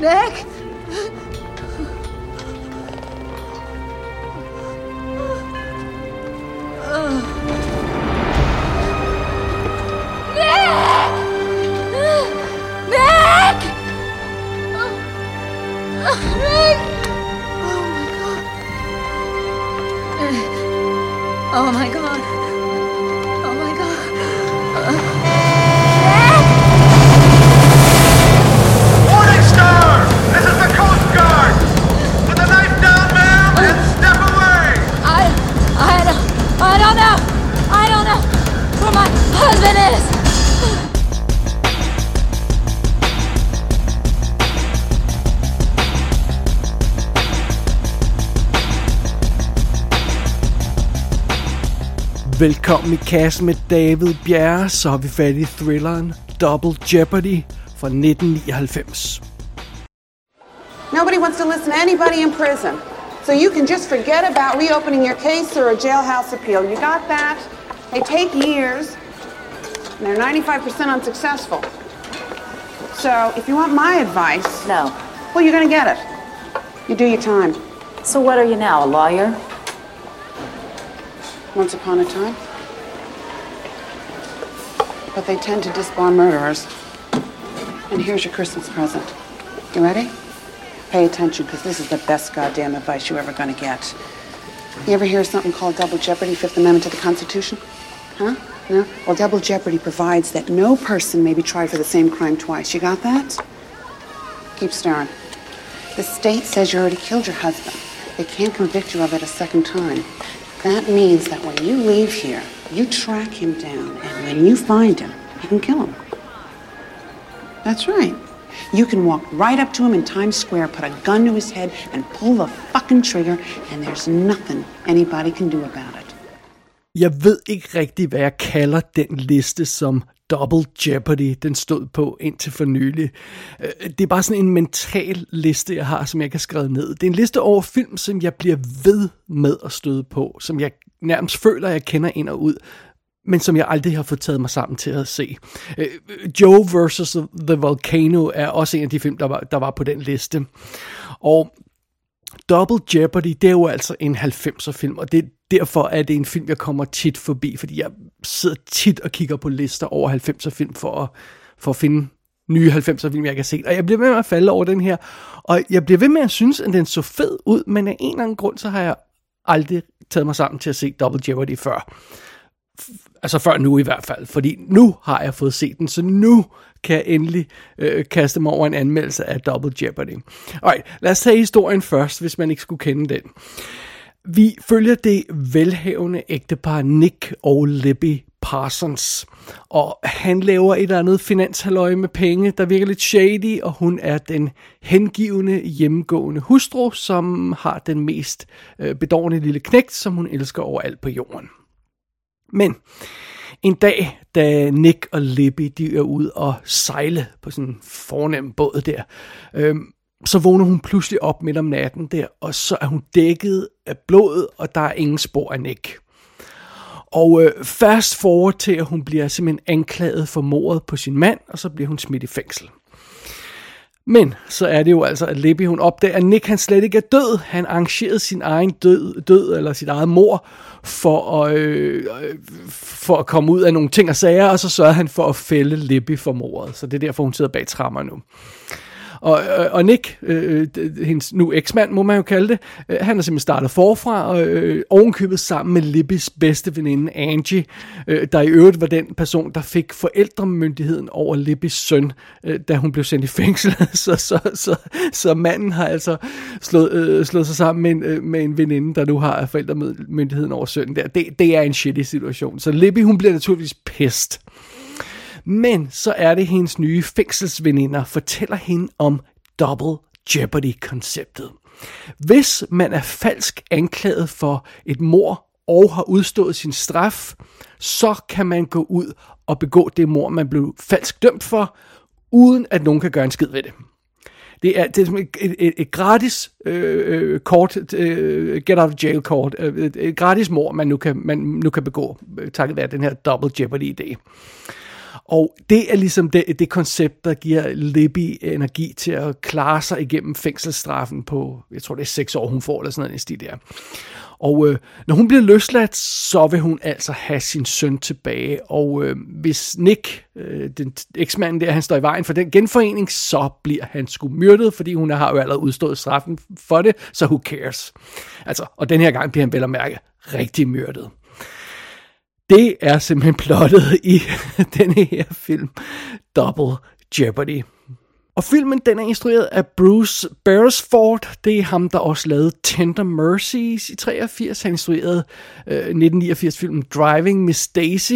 Nick! Oh my god. Oh, Velkommen i kassen med David Bjerre, så har vi fat i thrilleren Double Jeopardy fra 1999. Nobody wants to listen to anybody in prison. So you can just forget about reopening your case or a jailhouse appeal. You got that? They take years, and they're 95% unsuccessful. So if you want my advice, No. well, you're going to get it. You do your time. So what are you now, a lawyer? Once upon a time. But they tend to disbar murderers. And here's your Christmas present. You ready? Pay attention, because this is the best goddamn advice you're ever going to get. You ever hear something called double jeopardy, Fifth Amendment to the Constitution? Huh? No? Well, double jeopardy provides that no person may be tried for the same crime twice. You got that? Keep staring. The state says you already killed your husband. They can't convict you of it a second time. That means that when you leave here, you track him down, and when you find him, you can kill him. That's right. You can walk right up to him in Times Square, put a gun to his head, and pull the fucking trigger, and there's nothing anybody can do about it. Jeg ved ikke rigtig, hvad jeg kalder den liste, som Double Jeopardy, den stod på indtil for nylig. Øh, det er bare sådan en mental liste, jeg har, som jeg kan skrive ned. Det er en liste over film, som jeg bliver ved med at støde på, som jeg nærmest føler, jeg kender ind og ud, men som jeg aldrig har fået taget mig sammen til at se. Øh, Joe vs. The Volcano er også en af de film, der var, der var på den liste. Og Double Jeopardy, det er jo altså en 90'er film, og det, derfor er det en film, jeg kommer tit forbi, fordi jeg sidder tit og kigger på lister over 90'er film for at, for at finde nye 90'er film, jeg kan se. Og jeg bliver ved med at falde over den her, og jeg bliver ved med at synes, at den så fed ud, men af en eller anden grund, så har jeg aldrig taget mig sammen til at se Double Jeopardy før. Altså før nu i hvert fald, fordi nu har jeg fået set den, så nu kan jeg endelig øh, kaste mig over en anmeldelse af Double Jeopardy. Alright, lad os tage historien først, hvis man ikke skulle kende den. Vi følger det velhavende ægtepar Nick og Libby Parsons. Og han laver et eller andet finanshalløj med penge, der virker lidt shady, og hun er den hengivende, hjemmegående hustru, som har den mest øh, bedårende lille knægt, som hun elsker overalt på jorden. Men en dag, da Nick og Libby de er ude og sejle på sådan en fornem båd der, øhm, så vågner hun pludselig op midt om natten der, og så er hun dækket af blod, og der er ingen spor af Nick. Og øh, fast forward til, at hun bliver simpelthen anklaget for mordet på sin mand, og så bliver hun smidt i fængsel. Men så er det jo altså, at Libby hun opdager, at Nick han slet ikke er død. Han arrangerede sin egen død, død eller sit eget mor for at, øh, øh, for at komme ud af nogle ting og sager, og så sørger han for at fælde Libby for mordet. Så det er derfor, hun sidder bag trammer nu. Og, øh, og Nick, øh, øh, hendes nu eksmand, må man jo kalde det, øh, han er simpelthen startet forfra, og øh, ovenkøbet sammen med Libbys bedste veninde Angie, øh, der i øvrigt var den person, der fik forældremyndigheden over Libbys søn, øh, da hun blev sendt i fængsel. så, så, så, så manden har altså slået, øh, slået sig sammen med en, øh, med en veninde, der nu har forældremyndigheden over sønnen der. Det, det er en shitty situation. Så Libby, hun bliver naturligvis pissed. Men så er det hendes nye fængselsveninder fortæller hende om Double Jeopardy-konceptet. Hvis man er falsk anklaget for et mor og har udstået sin straf, så kan man gå ud og begå det mor, man blev falsk dømt for, uden at nogen kan gøre en skid ved det. Det er, det er et, et, et gratis øh, øh, kort, øh, get out of jail kort, øh, et, et gratis mor, man nu kan, man nu kan begå, øh, takket være den her double jeopardy idé. Og det er ligesom det, det koncept, der giver Libby energi til at klare sig igennem fængselsstraffen på, jeg tror det er seks år, hun får, eller sådan noget i stil der. Og øh, når hun bliver løsladt, så vil hun altså have sin søn tilbage. Og øh, hvis Nick, øh, den eksmanden der, han står i vejen for den genforening, så bliver han sgu myrdet, fordi hun har jo allerede udstået straffen for det, så who cares? Altså, og den her gang bliver han vel at mærke rigtig myrdet. Det er simpelthen plottet i denne her film, Double Jeopardy. Og filmen den er instrueret af Bruce Beresford. Det er ham, der også lavede Tender Mercies i 83. Han instruerede øh, 1989-filmen Driving Miss Daisy.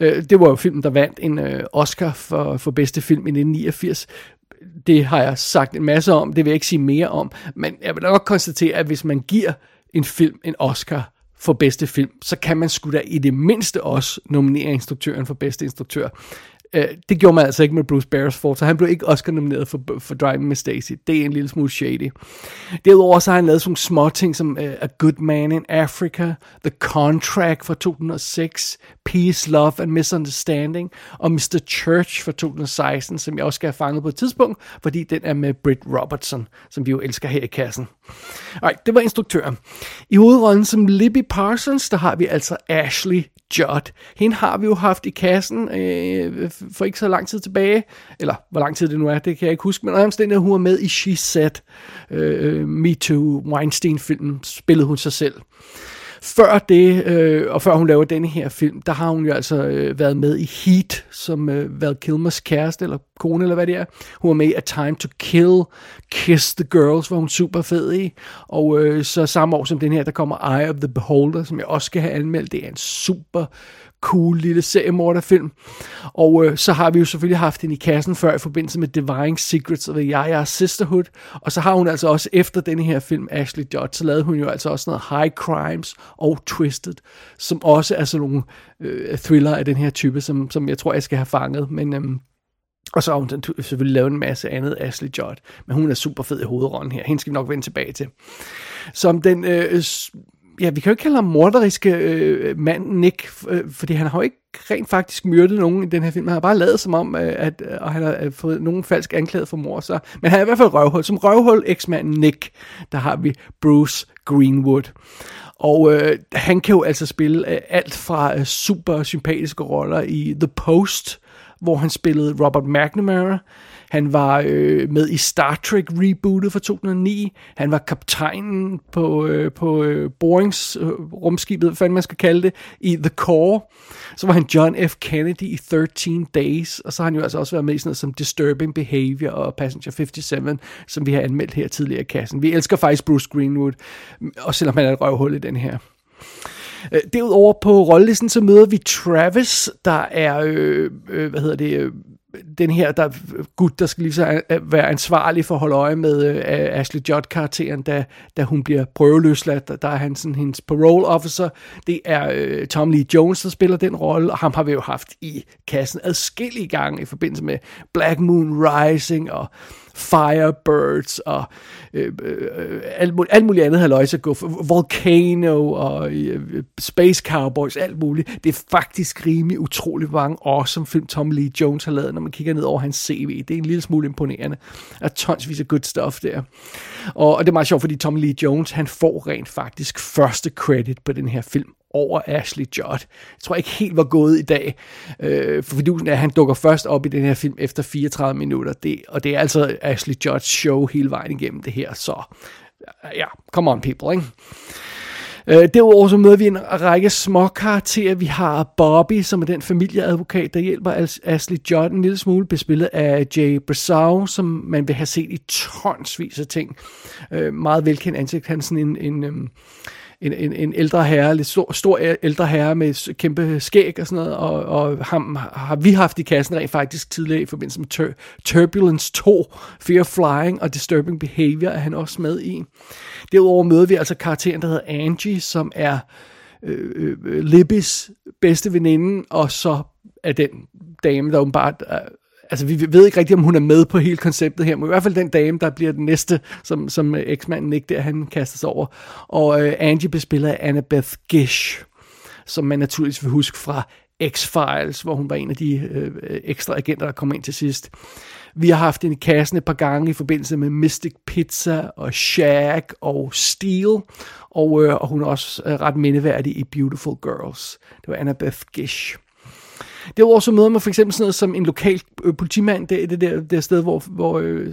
Øh, det var jo filmen, der vandt en øh, Oscar for, for bedste film i 1989 det har jeg sagt en masse om, det vil jeg ikke sige mere om, men jeg vil nok konstatere, at hvis man giver en film en Oscar for bedste film, så kan man sgu da i det mindste også nominere instruktøren for bedste instruktør. Øh, det gjorde man altså ikke med Bruce Beresford, så han blev ikke Oscar nomineret for, for Driving Miss Daisy. Det er en lille smule shady. Derudover så har han lavet sådan små ting som uh, A Good Man in Africa, The Contract fra 2006, Peace, Love and Misunderstanding, og Mr. Church fra 2016, som jeg også skal have fanget på et tidspunkt, fordi den er med Britt Robertson, som vi jo elsker her i kassen. Alright, det var instruktøren. I hovedrollen som Libby Parsons, der har vi altså Ashley Judd. Hende har vi jo haft i kassen øh, for ikke så lang tid tilbage, eller hvor lang tid det nu er, det kan jeg ikke huske, men omstændighed, hun er med i She Said, øh, øh, Me Too, Weinstein-filmen, spillede hun sig selv. Før det, øh, og før hun laver denne her film, der har hun jo altså øh, været med i Heat, som øh, Val Kilmers kæreste, eller kone, eller hvad det er. Hun var med i A Time to Kill, Kiss the Girls, hvor hun super fed i. Og øh, så samme år som den her, der kommer Eye of the Beholder, som jeg også skal have anmeldt. Det er en super cool lille seriemorderfilm. Og øh, så har vi jo selvfølgelig haft hende i kassen før i forbindelse med Divine Secrets of the Yaya Sisterhood. Og så har hun altså også efter denne her film, Ashley Judd, så lavede hun jo altså også noget High Crimes og Twisted, som også er sådan nogle øh, thriller af den her type, som, som jeg tror, jeg skal have fanget. Men Øh, og så har hun selvfølgelig lavet en masse andet Ashley Judd, men hun er super fed i hovedrollen her. Hende skal vi nok vende tilbage til. Som den øh, ja, vi kan jo ikke kalde ham morderiske øh, mand Nick, øh, fordi han har jo ikke rent faktisk myrdet nogen i den her film. Han har bare lavet som om, øh, at øh, og han har øh, fået nogen falsk anklaget for mor. Så, men han er i hvert fald røvhul. Som røvhul eksmanden Nick, der har vi Bruce Greenwood. Og øh, han kan jo altså spille øh, alt fra øh, super sympatiske roller i The Post, hvor han spillede Robert McNamara, han var øh, med i Star Trek rebootet fra 2009. Han var kaptajnen på, øh, på øh, Borings øh, rumskibet, hvad man skal kalde det, i The Core. Så var han John F. Kennedy i 13 Days, og så har han jo altså også været med i sådan noget som Disturbing Behavior og Passenger 57, som vi har anmeldt her tidligere i kassen. Vi elsker faktisk Bruce Greenwood, og selvom han er et røvhul i den her. Øh, derudover på rollelisten, så møder vi Travis, der er, øh, øh, hvad hedder det, øh, den her der, gut, der skal lige så øh, være ansvarlig for at holde øje med øh, Ashley Judd-karakteren, da, da hun bliver prøveløsladt. Der er han sådan hendes parole officer. Det er øh, Tom Lee Jones, der spiller den rolle, og ham har vi jo haft i kassen adskillige gange i forbindelse med Black Moon Rising og Firebirds og øh, øh, alt, muligt, alt muligt andet har at gå. Volcano og øh, Space Cowboys, alt muligt. Det er faktisk rimelig utrolig mange awesome film, Tom Lee Jones har lavet, når man kigger ned over hans CV. Det er en lille smule imponerende. Der er tonsvis af good stuff der. Og, og det er meget sjovt, fordi Tom Lee Jones, han får rent faktisk første credit på den her film over Ashley Judd. Jeg tror ikke helt var gået i dag, øh, for fidusen er, at han dukker først op i den her film efter 34 minutter, det, og det er altså Ashley Judds show hele vejen igennem det her, så ja, come on people, ikke? Øh, derudover så møder vi en række små karakterer. Vi har Bobby, som er den familieadvokat, der hjælper Ashley Judd en lille smule, bespillet af Jay Brassau, som man vil have set i tonsvis af ting. Øh, meget velkendt ansigt. Han er sådan en, en, øhm, en en, en, ældre herre, lidt stor, stor ældre herre med kæmpe skæg og sådan noget, og, og ham har vi haft i kassen rent faktisk tidligere i forbindelse med Tur- Turbulence 2, Fear Flying og Disturbing Behavior er han også med i. Derudover møder vi altså karakteren, der hedder Angie, som er øh, øh, Libbys bedste veninde, og så er den dame, der åbenbart altså vi ved ikke rigtigt, om hun er med på hele konceptet her, men i hvert fald den dame, der bliver den næste, som, som øh, eksmanden ikke der, han kaster sig over. Og øh, Angie bespiller af Annabeth Gish, som man naturligvis vil huske fra X-Files, hvor hun var en af de øh, ekstra agenter, der kom ind til sidst. Vi har haft en i kassen et par gange i forbindelse med Mystic Pizza og Shaq og Steel, og, øh, og hun er også øh, ret mindeværdig i Beautiful Girls. Det var Annabeth Gish. Derudover så møder man for eksempel sådan noget som en lokal øh, politimand, det det der, der sted, hvor, hvor, øh,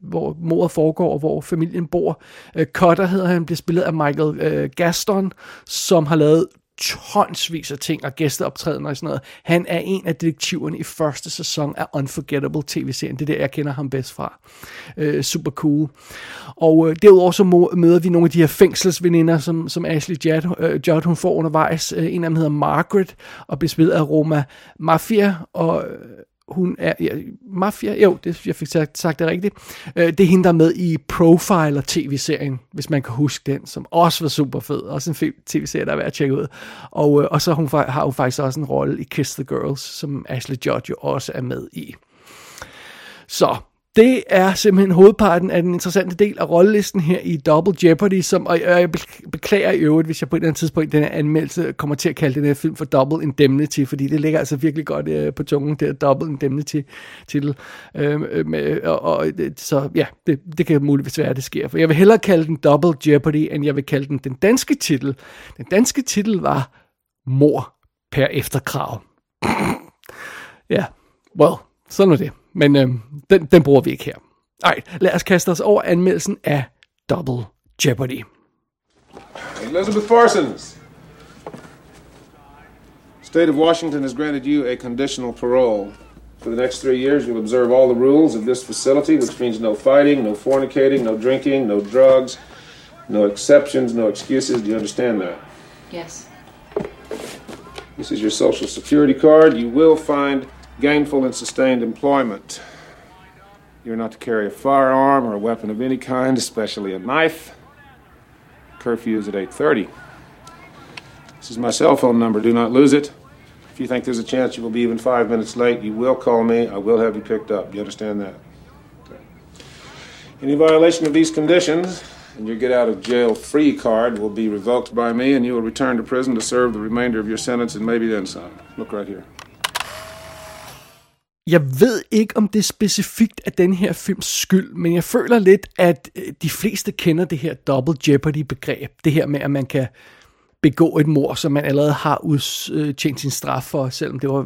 hvor mordet foregår, og hvor familien bor. Øh, Cutter hedder han, bliver spillet af Michael øh, Gaston, som har lavet tonsvis af ting og gæsteoptrædener og sådan noget. Han er en af detektiverne i første sæson af Unforgettable tv-serien. Det er der, jeg kender ham bedst fra. Øh, super cool. Og øh, derudover så møder vi nogle af de her fængselsveninder, som, som Ashley Judd, øh, Judd hun får undervejs. Øh, en af dem hedder Margaret og bliver spillet af Roma Mafia, og øh, hun er, ja, Mafia, jo, det, jeg fik sagt, sagt det rigtigt. Øh, det er hende, der er med i Profiler tv-serien, hvis man kan huske den, som også var super fed. Også en fed tv-serie, der er værd at tjekke ud. Og, øh, og så hun, har hun faktisk også en rolle i Kiss the Girls, som Ashley Judd jo også er med i. Så det er simpelthen hovedparten af den interessante del af rollelisten her i Double Jeopardy, som, og jeg beklager i øvrigt, hvis jeg på et eller andet tidspunkt den her anmeldelse kommer til at kalde den her film for Double Indemnity, fordi det ligger altså virkelig godt øh, på tungen, det er Double Indemnity titel. Øhm, øhm, øh, med, og, og, øh, så ja, det, det kan muligvis være, at det sker. For jeg vil hellere kalde den Double Jeopardy, end jeg vil kalde den den danske titel. Den danske titel var Mor per efterkrav. ja, yeah. well, sådan er det. Men øh, den, den bruger vi ikke her. Ej, lad os kaste os over anmeldelsen af Double Jeopardy. Elizabeth Parsons. State of Washington has granted you a conditional parole. For the next three years, you'll observe all the rules of this facility, which means no fighting, no fornicating, no drinking, no drugs, no exceptions, no excuses. Do you understand that? Yes. This is your social security card. You will find gainful and sustained employment. You're not to carry a firearm or a weapon of any kind, especially a knife. Curfew is at 8:30. This is my cell phone number. Do not lose it. If you think there's a chance you will be even five minutes late, you will call me. I will have you picked up. You understand that? Okay. Any violation of these conditions, and your get out of jail free card will be revoked by me, and you will return to prison to serve the remainder of your sentence and maybe then some. Look right here. Jeg ved ikke, om det er specifikt af den her films skyld, men jeg føler lidt, at øh, de fleste kender det her double jeopardy-begreb. Det her med, at man kan begå et mor, som man allerede har udtjent øh, sin straf for, selvom det var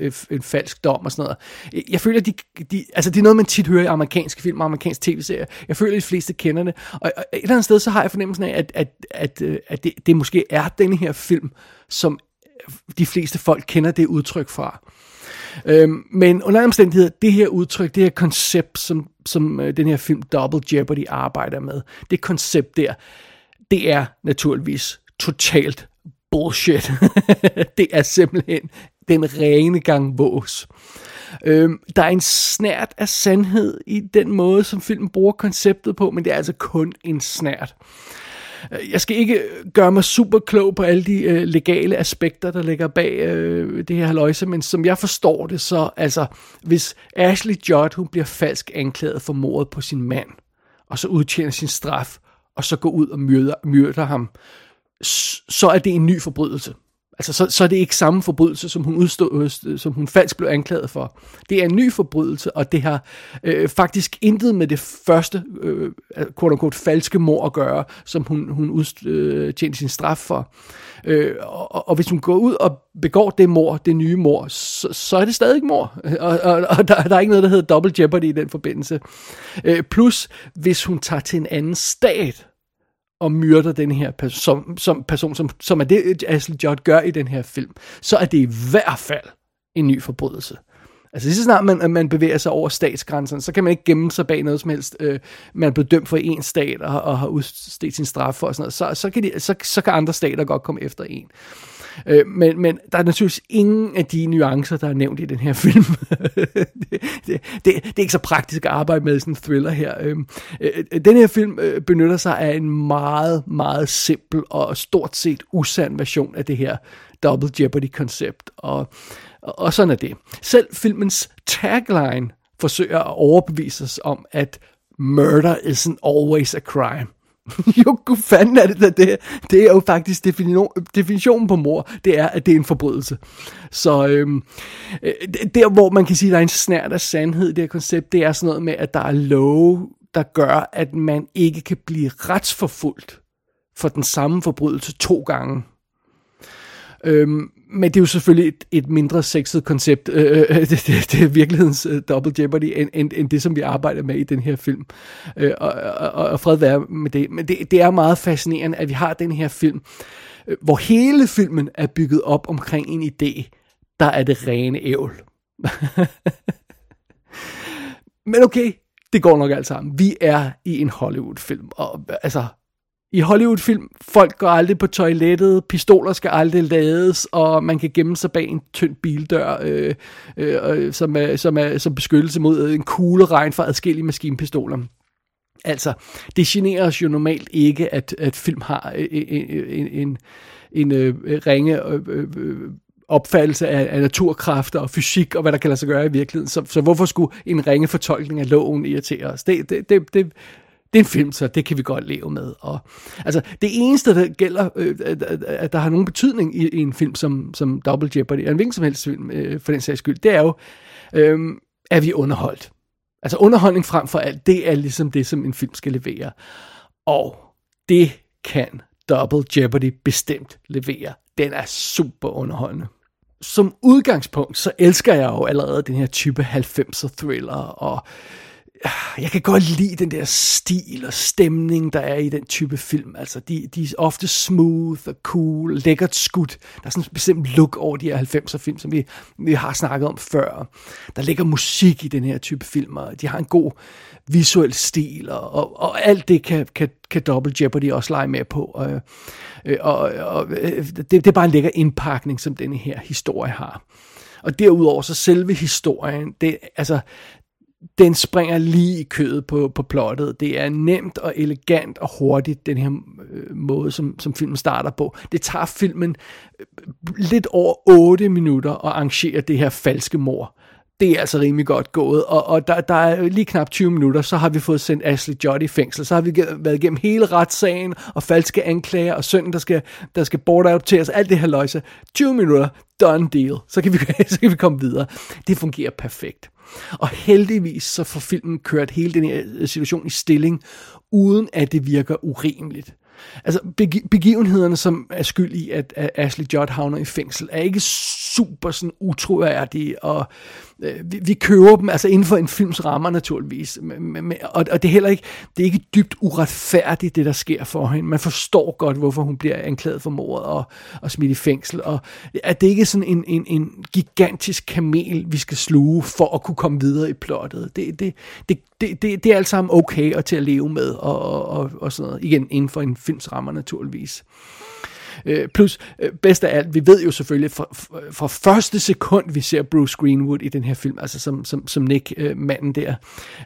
en, en falsk dom og sådan noget. Jeg føler, at de, de, altså det er noget, man tit hører i amerikanske film og amerikanske tv-serier. Jeg føler, at de fleste kender det. Og, og et eller andet sted, så har jeg fornemmelsen af, at, at, at, øh, at det, det måske er denne her film, som de fleste folk kender det udtryk fra. Øhm, men under omstændigheder, det her udtryk, det her koncept, som, som øh, den her film Double Jeopardy arbejder med, det koncept der, det er naturligvis totalt bullshit. det er simpelthen den rene gang vås. Øhm, der er en snært af sandhed i den måde, som filmen bruger konceptet på, men det er altså kun en snært. Øh, jeg skal ikke gøre mig super klog på alle de øh, legale aspekter, der ligger bag øh, det her haløjse, men som jeg forstår det, så altså, hvis Ashley Judd, hun bliver falsk anklaget for mordet på sin mand, og så udtjener sin straf, og så går ud og myrder, myrder ham, så er det en ny forbrydelse. Altså, så, så er det ikke samme forbrydelse, som hun, udstod, øh, øh, som hun falsk blev anklaget for. Det er en ny forbrydelse, og det har øh, faktisk intet med det første, øh, quote unquote, falske mor at gøre, som hun, hun udtjente øh, sin straf for. Øh, og, og hvis hun går ud og begår det mor, det nye mor, så, så er det stadig mor. Og, og, og der, der er ikke noget, der hedder double jeopardy i den forbindelse. Øh, plus, hvis hun tager til en anden stat, og myrder den her person, som, som person, som, som er det, Ashley Judd gør i den her film, så er det i hvert fald en ny forbrydelse. Altså lige så snart man, man bevæger sig over statsgrænserne, så kan man ikke gemme sig bag noget som helst. Øh, man er blevet dømt for en stat og, og har udstedt sin straf for og sådan noget. Så, så, kan de, så, så kan andre stater godt komme efter en. Øh, men, men der er naturligvis ingen af de nuancer, der er nævnt i den her film. det, det, det, det er ikke så praktisk at arbejde med sådan en thriller her. Øh, øh, den her film øh, benytter sig af en meget, meget simpel og stort set usand version af det her Double Jeopardy-koncept. Og, og, og sådan er det. Selv filmens tagline forsøger at overbevise os om, at murder isn't always a crime. jo, gud fanden er det da det. Det er jo faktisk definition, definitionen på mor, det er, at det er en forbrydelse. Så øhm, øh, der, hvor man kan sige, at der er en snært af sandhed i det her koncept, det er sådan noget med, at der er love, der gør, at man ikke kan blive retsforfulgt for den samme forbrydelse to gange. Øhm, men det er jo selvfølgelig et, et mindre sexet koncept. Øh, øh, øh det, det, det er virkelighedens uh, double jeopardy, end, end, end det, som vi arbejder med i den her film. Øh, og, og, og fred være med det. Men det, det er meget fascinerende, at vi har den her film, øh, hvor hele filmen er bygget op omkring en idé, der er det rene ævl. Men okay, det går nok alt sammen. Vi er i en Hollywood-film, og altså, i Hollywood-film, folk går aldrig på toilettet, pistoler skal aldrig lades, og man kan gemme sig bag en tynd bildør, øh, øh, som, er, som er som beskyttelse mod en kugleregn fra adskillige maskinpistoler. Altså, det generer os jo normalt ikke, at, at film har øh, øh, øh, en, en, en, en ringe opfattelse af, af naturkræfter og fysik og hvad der kan lade sig gøre i virkeligheden. Så, så hvorfor skulle en ringe fortolkning af loven irritere os? Det, det, det, det, det er en film, så det kan vi godt leve med. Og, altså, det eneste, der gælder, øh, at, der har nogen betydning i, i en film som, som Double Jeopardy, eller en hvilken som helst film, øh, for den sags skyld, det er jo, øh, er vi underholdt. Altså underholdning frem for alt, det er ligesom det, som en film skal levere. Og det kan Double Jeopardy bestemt levere. Den er super underholdende. Som udgangspunkt, så elsker jeg jo allerede den her type 90'er thriller, og jeg kan godt lide den der stil og stemning, der er i den type film. Altså, de, de er ofte smooth og cool, lækkert skudt. Der er sådan en bestemt look over de her 90'er film, som vi, vi har snakket om før. Der ligger musik i den her type film, og de har en god visuel stil, og, og, og alt det kan, kan, kan Double Jeopardy også lege med på. Og, øh, og, og øh, det, det er bare en lækker indpakning, som denne her historie har. Og derudover så selve historien, det, altså, den springer lige i kødet på, på plottet. Det er nemt og elegant og hurtigt, den her øh, måde, som, som filmen starter på. Det tager filmen øh, lidt over 8 minutter at arrangere det her falske mor. Det er altså rimelig godt gået, og, og der, der er lige knap 20 minutter, så har vi fået sendt Ashley Judd i fængsel. Så har vi været igennem hele retssagen, og falske anklager, og sønnen, der skal, der skal bortadopteres, alt det her løjse. 20 minutter, done deal. Så kan, vi, så kan vi komme videre. Det fungerer perfekt. Og heldigvis så får filmen kørt hele den her øh, situation i stilling, uden at det virker urimeligt. Altså begivenhederne, som er skyld i, at, Ashley Judd havner i fængsel, er ikke super sådan utroværdige, og øh, vi, vi køber dem altså inden for en films rammer naturligvis, og, og det er heller ikke, det er ikke dybt uretfærdigt, det der sker for hende. Man forstår godt, hvorfor hun bliver anklaget for mordet og, og smidt i fængsel, og at det ikke er sådan en, en, en gigantisk kamel, vi skal sluge for at kunne komme videre i plottet. Det, det, det, det, det, det er alt sammen okay og til at leve med, og, og, og sådan noget. Igen, inden for en film filmsrammer naturligvis. Øh, plus, øh, bedst af alt, vi ved jo selvfølgelig fra, fra første sekund, vi ser Bruce Greenwood i den her film, altså som, som, som Nick, øh, manden der,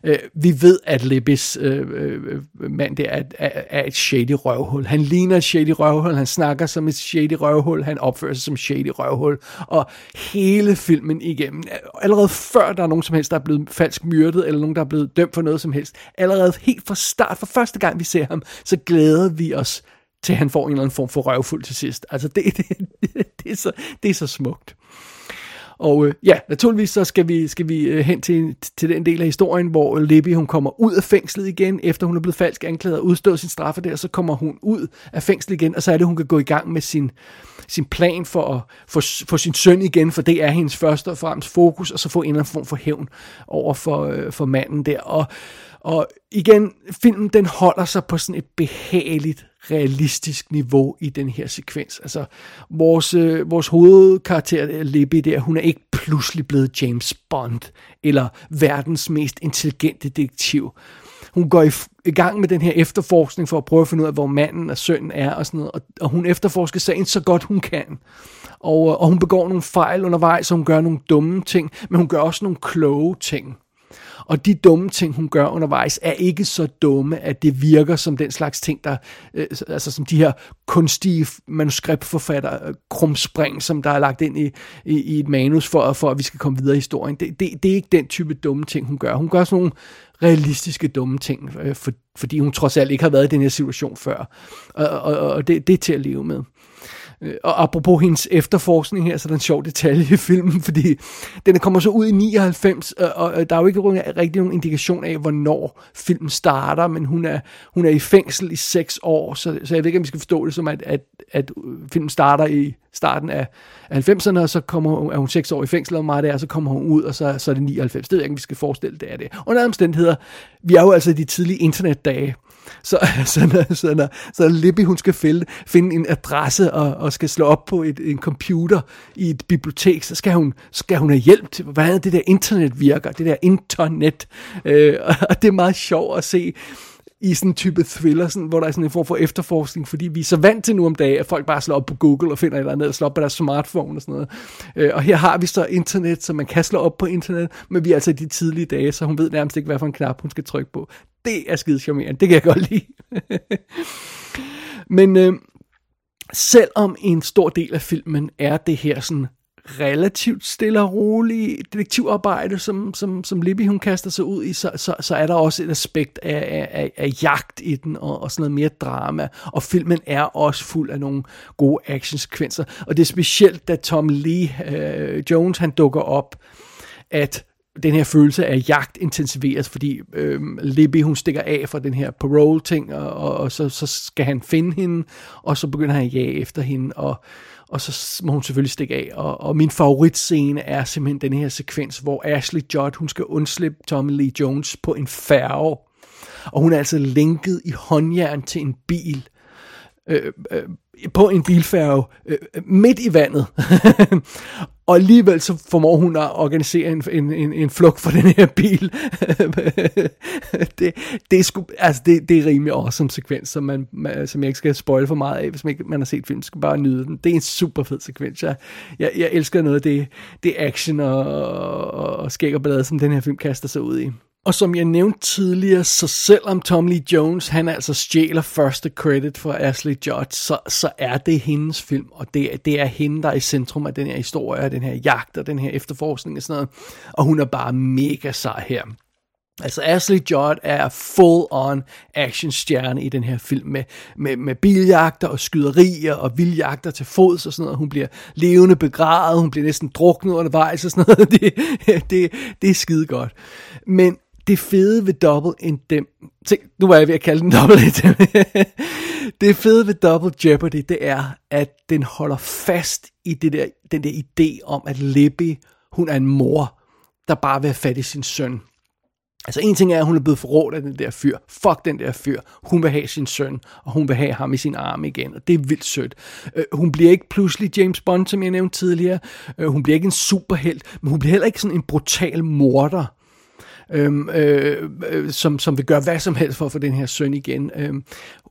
øh, vi ved, at Libbis øh, øh, mand der er, er, er et shady røvhul. Han ligner et shady røvhul, han snakker som et shady røvhul, han opfører sig som shady røvhul, og hele filmen igennem, allerede før der er nogen som helst, der er blevet falsk myrdet, eller nogen, der er blevet dømt for noget som helst, allerede helt fra start, for første gang vi ser ham, så glæder vi os til han får en eller anden form for røvfuld til sidst. Altså, det, det, det, det, er, så, det er så smukt. Og øh, ja, naturligvis så skal vi, skal vi øh, hen til, til den del af historien, hvor Libby hun kommer ud af fængslet igen, efter hun er blevet falsk anklaget og udstået sin straffe der, så kommer hun ud af fængslet igen, og så er det, hun kan gå i gang med sin, sin plan for at få for sin søn igen, for det er hendes første og fremmest fokus, og så få en eller anden form for hævn over for, øh, for manden der. Og, og igen, filmen den holder sig på sådan et behageligt realistisk niveau i den her sekvens. Altså, vores, øh, vores hovedkarakter, øh, Libby der, hun er ikke pludselig blevet James Bond, eller verdens mest intelligente detektiv. Hun går i, i gang med den her efterforskning for at prøve at finde ud af, hvor manden og sønnen er og sådan noget, og, og hun efterforsker sagen så godt hun kan. Og, øh, og hun begår nogle fejl undervejs, og hun gør nogle dumme ting, men hun gør også nogle kloge ting. Og de dumme ting, hun gør undervejs, er ikke så dumme, at det virker som den slags ting, der, øh, altså som de her kunstige manuskriptforfatter, øh, krumspring, som der er lagt ind i, i, i et manus for, for, at vi skal komme videre i historien. Det, det, det er ikke den type dumme ting, hun gør. Hun gør sådan nogle realistiske dumme ting, øh, for, fordi hun trods alt ikke har været i den her situation før. Og, og, og det, det er til at leve med. Øh, og apropos hendes efterforskning her, så er der en sjov detalje i filmen, fordi den kommer så ud i 99, og, der er jo ikke rigtig nogen indikation af, hvornår filmen starter, men hun er, hun er i fængsel i 6 år, så, så jeg ved ikke, om vi skal forstå det som, at, at, at øh, filmen starter i starten af 90'erne, og så kommer hun, er hun seks år i fængsel, og meget der, og så kommer hun ud, og så, så er det 99. Det ved jeg ikke, vi skal forestille, det er det. Under omstændigheder, vi er jo altså i de tidlige internetdage, så, så, når, så, når, så Libby, hun skal finde, finde en adresse og, og skal slå op på et, en computer i et bibliotek, så skal hun, skal hun have hjælp til, hvordan det der internet virker, det der internet. Øh, og det er meget sjovt at se i sådan en type thriller, sådan, hvor der er sådan en form for efterforskning, fordi vi er så vant til nu om dagen, at folk bare slår op på Google og finder et eller andet, og slår op på deres smartphone og sådan noget. Øh, og her har vi så internet, så man kan slå op på internet, men vi er altså i de tidlige dage, så hun ved nærmest ikke, hvad for en knap hun skal trykke på. Det er skide charmerende, det kan jeg godt lide. men øh, selvom en stor del af filmen er det her sådan relativt stille og rolig detektivarbejde, som, som, som Libby hun kaster sig ud i, så, så, så er der også et aspekt af, af, af jagt i den, og, og sådan noget mere drama, og filmen er også fuld af nogle gode actionsekvenser, og det er specielt, da Tom Lee øh, Jones, han dukker op, at den her følelse af jagt intensiveres, fordi øh, Libby hun stikker af fra den her parole ting, og, og, og så, så skal han finde hende, og så begynder han at jage efter hende, og og så må hun selvfølgelig stikke af. Og, og min favoritscene er simpelthen den her sekvens, hvor Ashley Judd, hun skal undslippe Tommy Lee Jones på en færge. Og hun er altså linket i håndjern til en bil. Øh, øh, på en bilfærge øh, midt i vandet. og alligevel så formår hun at organisere en, en, en, en flugt for den her bil. det, det, er sgu, altså det, det er rimelig awesome sekvens, som, man, man, som jeg ikke skal spoil for meget af, hvis man ikke man har set filmen. skal bare nyde den. Det er en super fed sekvens. Jeg, jeg, jeg elsker noget af det, det action og, og, og skæg og ballade, som den her film kaster sig ud i. Og som jeg nævnte tidligere, så selvom Tom Lee Jones, han altså stjæler første credit for Ashley Judd, så, så er det hendes film, og det, det er hende, der er i centrum af den her historie, og den her jagt, og den her efterforskning og sådan noget. Og hun er bare mega sej her. Altså Ashley Judd er full-on actionstjerne i den her film med, med, med biljagter og skyderier og vildjagter til fods og sådan noget. Hun bliver levende begravet, hun bliver næsten druknet undervejs og sådan noget. Det, det, det er skide godt. Men det fede ved Double Indem... Se, nu var jeg ved at kalde den Double Indem. det fede ved Double Jeopardy, det er, at den holder fast i det der, den der idé om, at Libby, hun er en mor, der bare vil have fat i sin søn. Altså en ting er, at hun er blevet forrådt af den der fyr. Fuck den der fyr. Hun vil have sin søn, og hun vil have ham i sin arm igen, og det er vildt sødt. Uh, hun bliver ikke pludselig James Bond, som jeg nævnte tidligere. Uh, hun bliver ikke en superhelt, men hun bliver heller ikke sådan en brutal morder øhm, øh, øh, som, som vil gøre hvad som helst for at få den her søn igen. Øhm,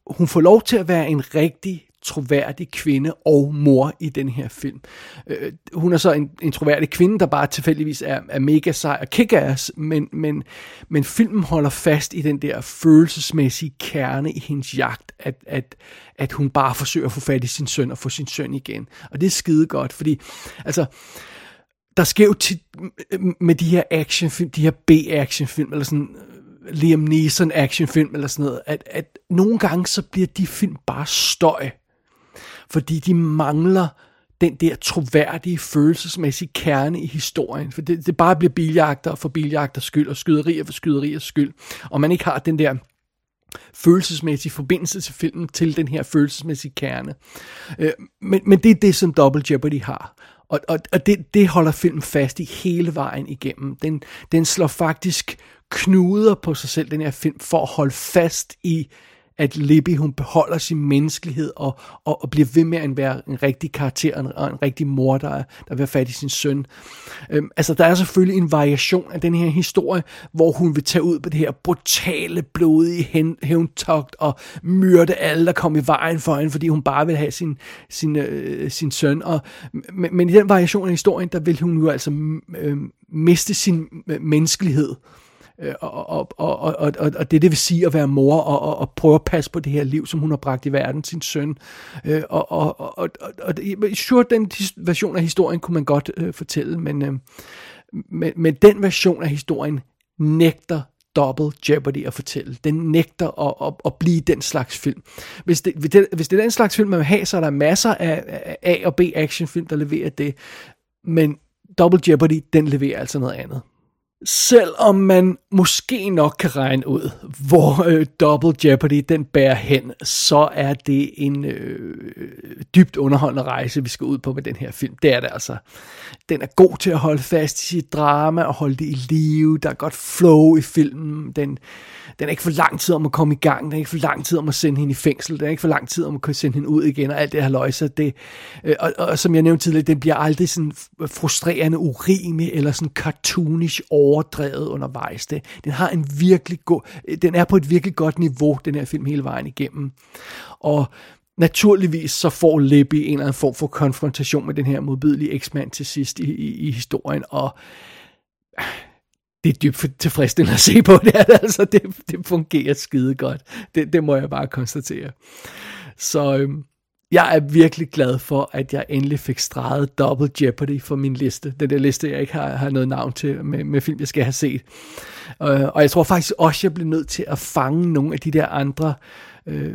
hun får lov til at være en rigtig troværdig kvinde og mor i den her film. Øh, hun er så en, en troværdig kvinde, der bare tilfældigvis er, er mega sej og kickass, men, men, men filmen holder fast i den der følelsesmæssige kerne i hendes jagt, at, at, at hun bare forsøger at få fat i sin søn og få sin søn igen. Og det er skide godt, fordi altså der sker jo tit med de her actionfilm, de her B-actionfilm, eller sådan øh, Liam Neeson actionfilm, eller sådan noget, at, at nogle gange så bliver de film bare støj. Fordi de mangler den der troværdige, følelsesmæssige kerne i historien. For det, det bare bliver biljagter for biljagter skyld, og skyderier for skyderiers skyld. Og man ikke har den der følelsesmæssige forbindelse til filmen, til den her følelsesmæssige kerne. Øh, men, men det er det, som Double Jeopardy har. Og, og, og det, det holder filmen fast i hele vejen igennem. Den, den slår faktisk knuder på sig selv, den her film, for at holde fast i at Libby hun beholder sin menneskelighed og, og, og bliver ved med at være en rigtig karakter og en, og en rigtig mor, der, der vil fat i sin søn. Øhm, altså der er selvfølgelig en variation af den her historie, hvor hun vil tage ud på det her brutale, blodige hævntogt og myrde alle, der kommer i vejen for hende, fordi hun bare vil have sin, sin, øh, sin søn. Og, men, men i den variation af historien, der vil hun jo altså øh, miste sin øh, menneskelighed. Øh, og, og, og, og, og, og det, det vil sige at være mor og, og, og prøve at passe på det her liv, som hun har bragt i verden, sin søn. Øh, og, og, og, og, og sure, den version af historien kunne man godt øh, fortælle, men, øh, men, men den version af historien nægter Double Jeopardy at fortælle. Den nægter at, at, at blive den slags film. Hvis det, hvis, det, hvis det er den slags film, man vil have, så er der masser af A- og B-actionfilm, der leverer det. Men Double Jeopardy, den leverer altså noget andet. Selvom man måske nok kan regne ud, hvor øh, Double Jeopardy den bærer hen, så er det en øh, dybt underholdende rejse, vi skal ud på med den her film. Det er det altså. Den er god til at holde fast i sit drama og holde det i live. Der er godt flow i filmen. Den, den er ikke for lang tid om at komme i gang. Den er ikke for lang tid om at sende hende i fængsel. Den er ikke for lang tid om at kunne sende hende ud igen og alt det her løjser. Det, øh, og, og, som jeg nævnte tidligere, den bliver aldrig sådan frustrerende urimelig eller sådan cartoonish overdrevet undervejs. Det, den har en virkelig god, den er på et virkelig godt niveau, den her film hele vejen igennem. Og naturligvis så får Libby en eller anden form for konfrontation med den her modbydelige eksmand til sidst i, i, i historien, og det er dybt tilfredsstillende at se på det, altså det, det fungerer skide godt. Det, det må jeg bare konstatere. Så øhm, jeg er virkelig glad for, at jeg endelig fik streget Double Jeopardy for min liste. Den der liste, jeg ikke har, har noget navn til med, med film, jeg skal have set. Øh, og jeg tror faktisk også, jeg bliver nødt til at fange nogle af de der andre øh,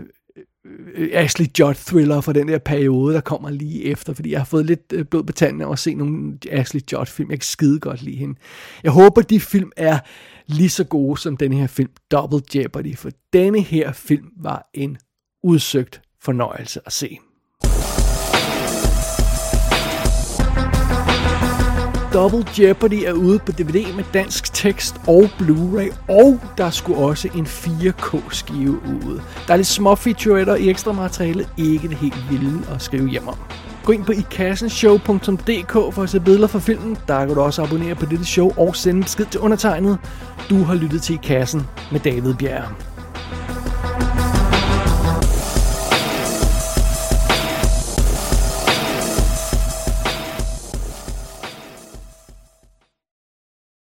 øh Ashley Judd thriller fra den der periode, der kommer lige efter, fordi jeg har fået lidt øh, blod på tanden over at se nogle Ashley Judd film. Jeg kan skide godt lide hende. Jeg håber, de film er lige så gode som den her film, Double Jeopardy, for denne her film var en udsøgt fornøjelse at se. Double Jeopardy er ude på DVD med dansk tekst og Blu-ray, og der skulle også en 4K-skive ude. Der er lidt små featuretter i ekstra materialet, ikke det helt vilde at skrive hjem om. Gå ind på ikassenshow.dk for at se billeder fra filmen. Der kan du også abonnere på dette show og sende besked til undertegnet. Du har lyttet til I Kassen med David Bjerg.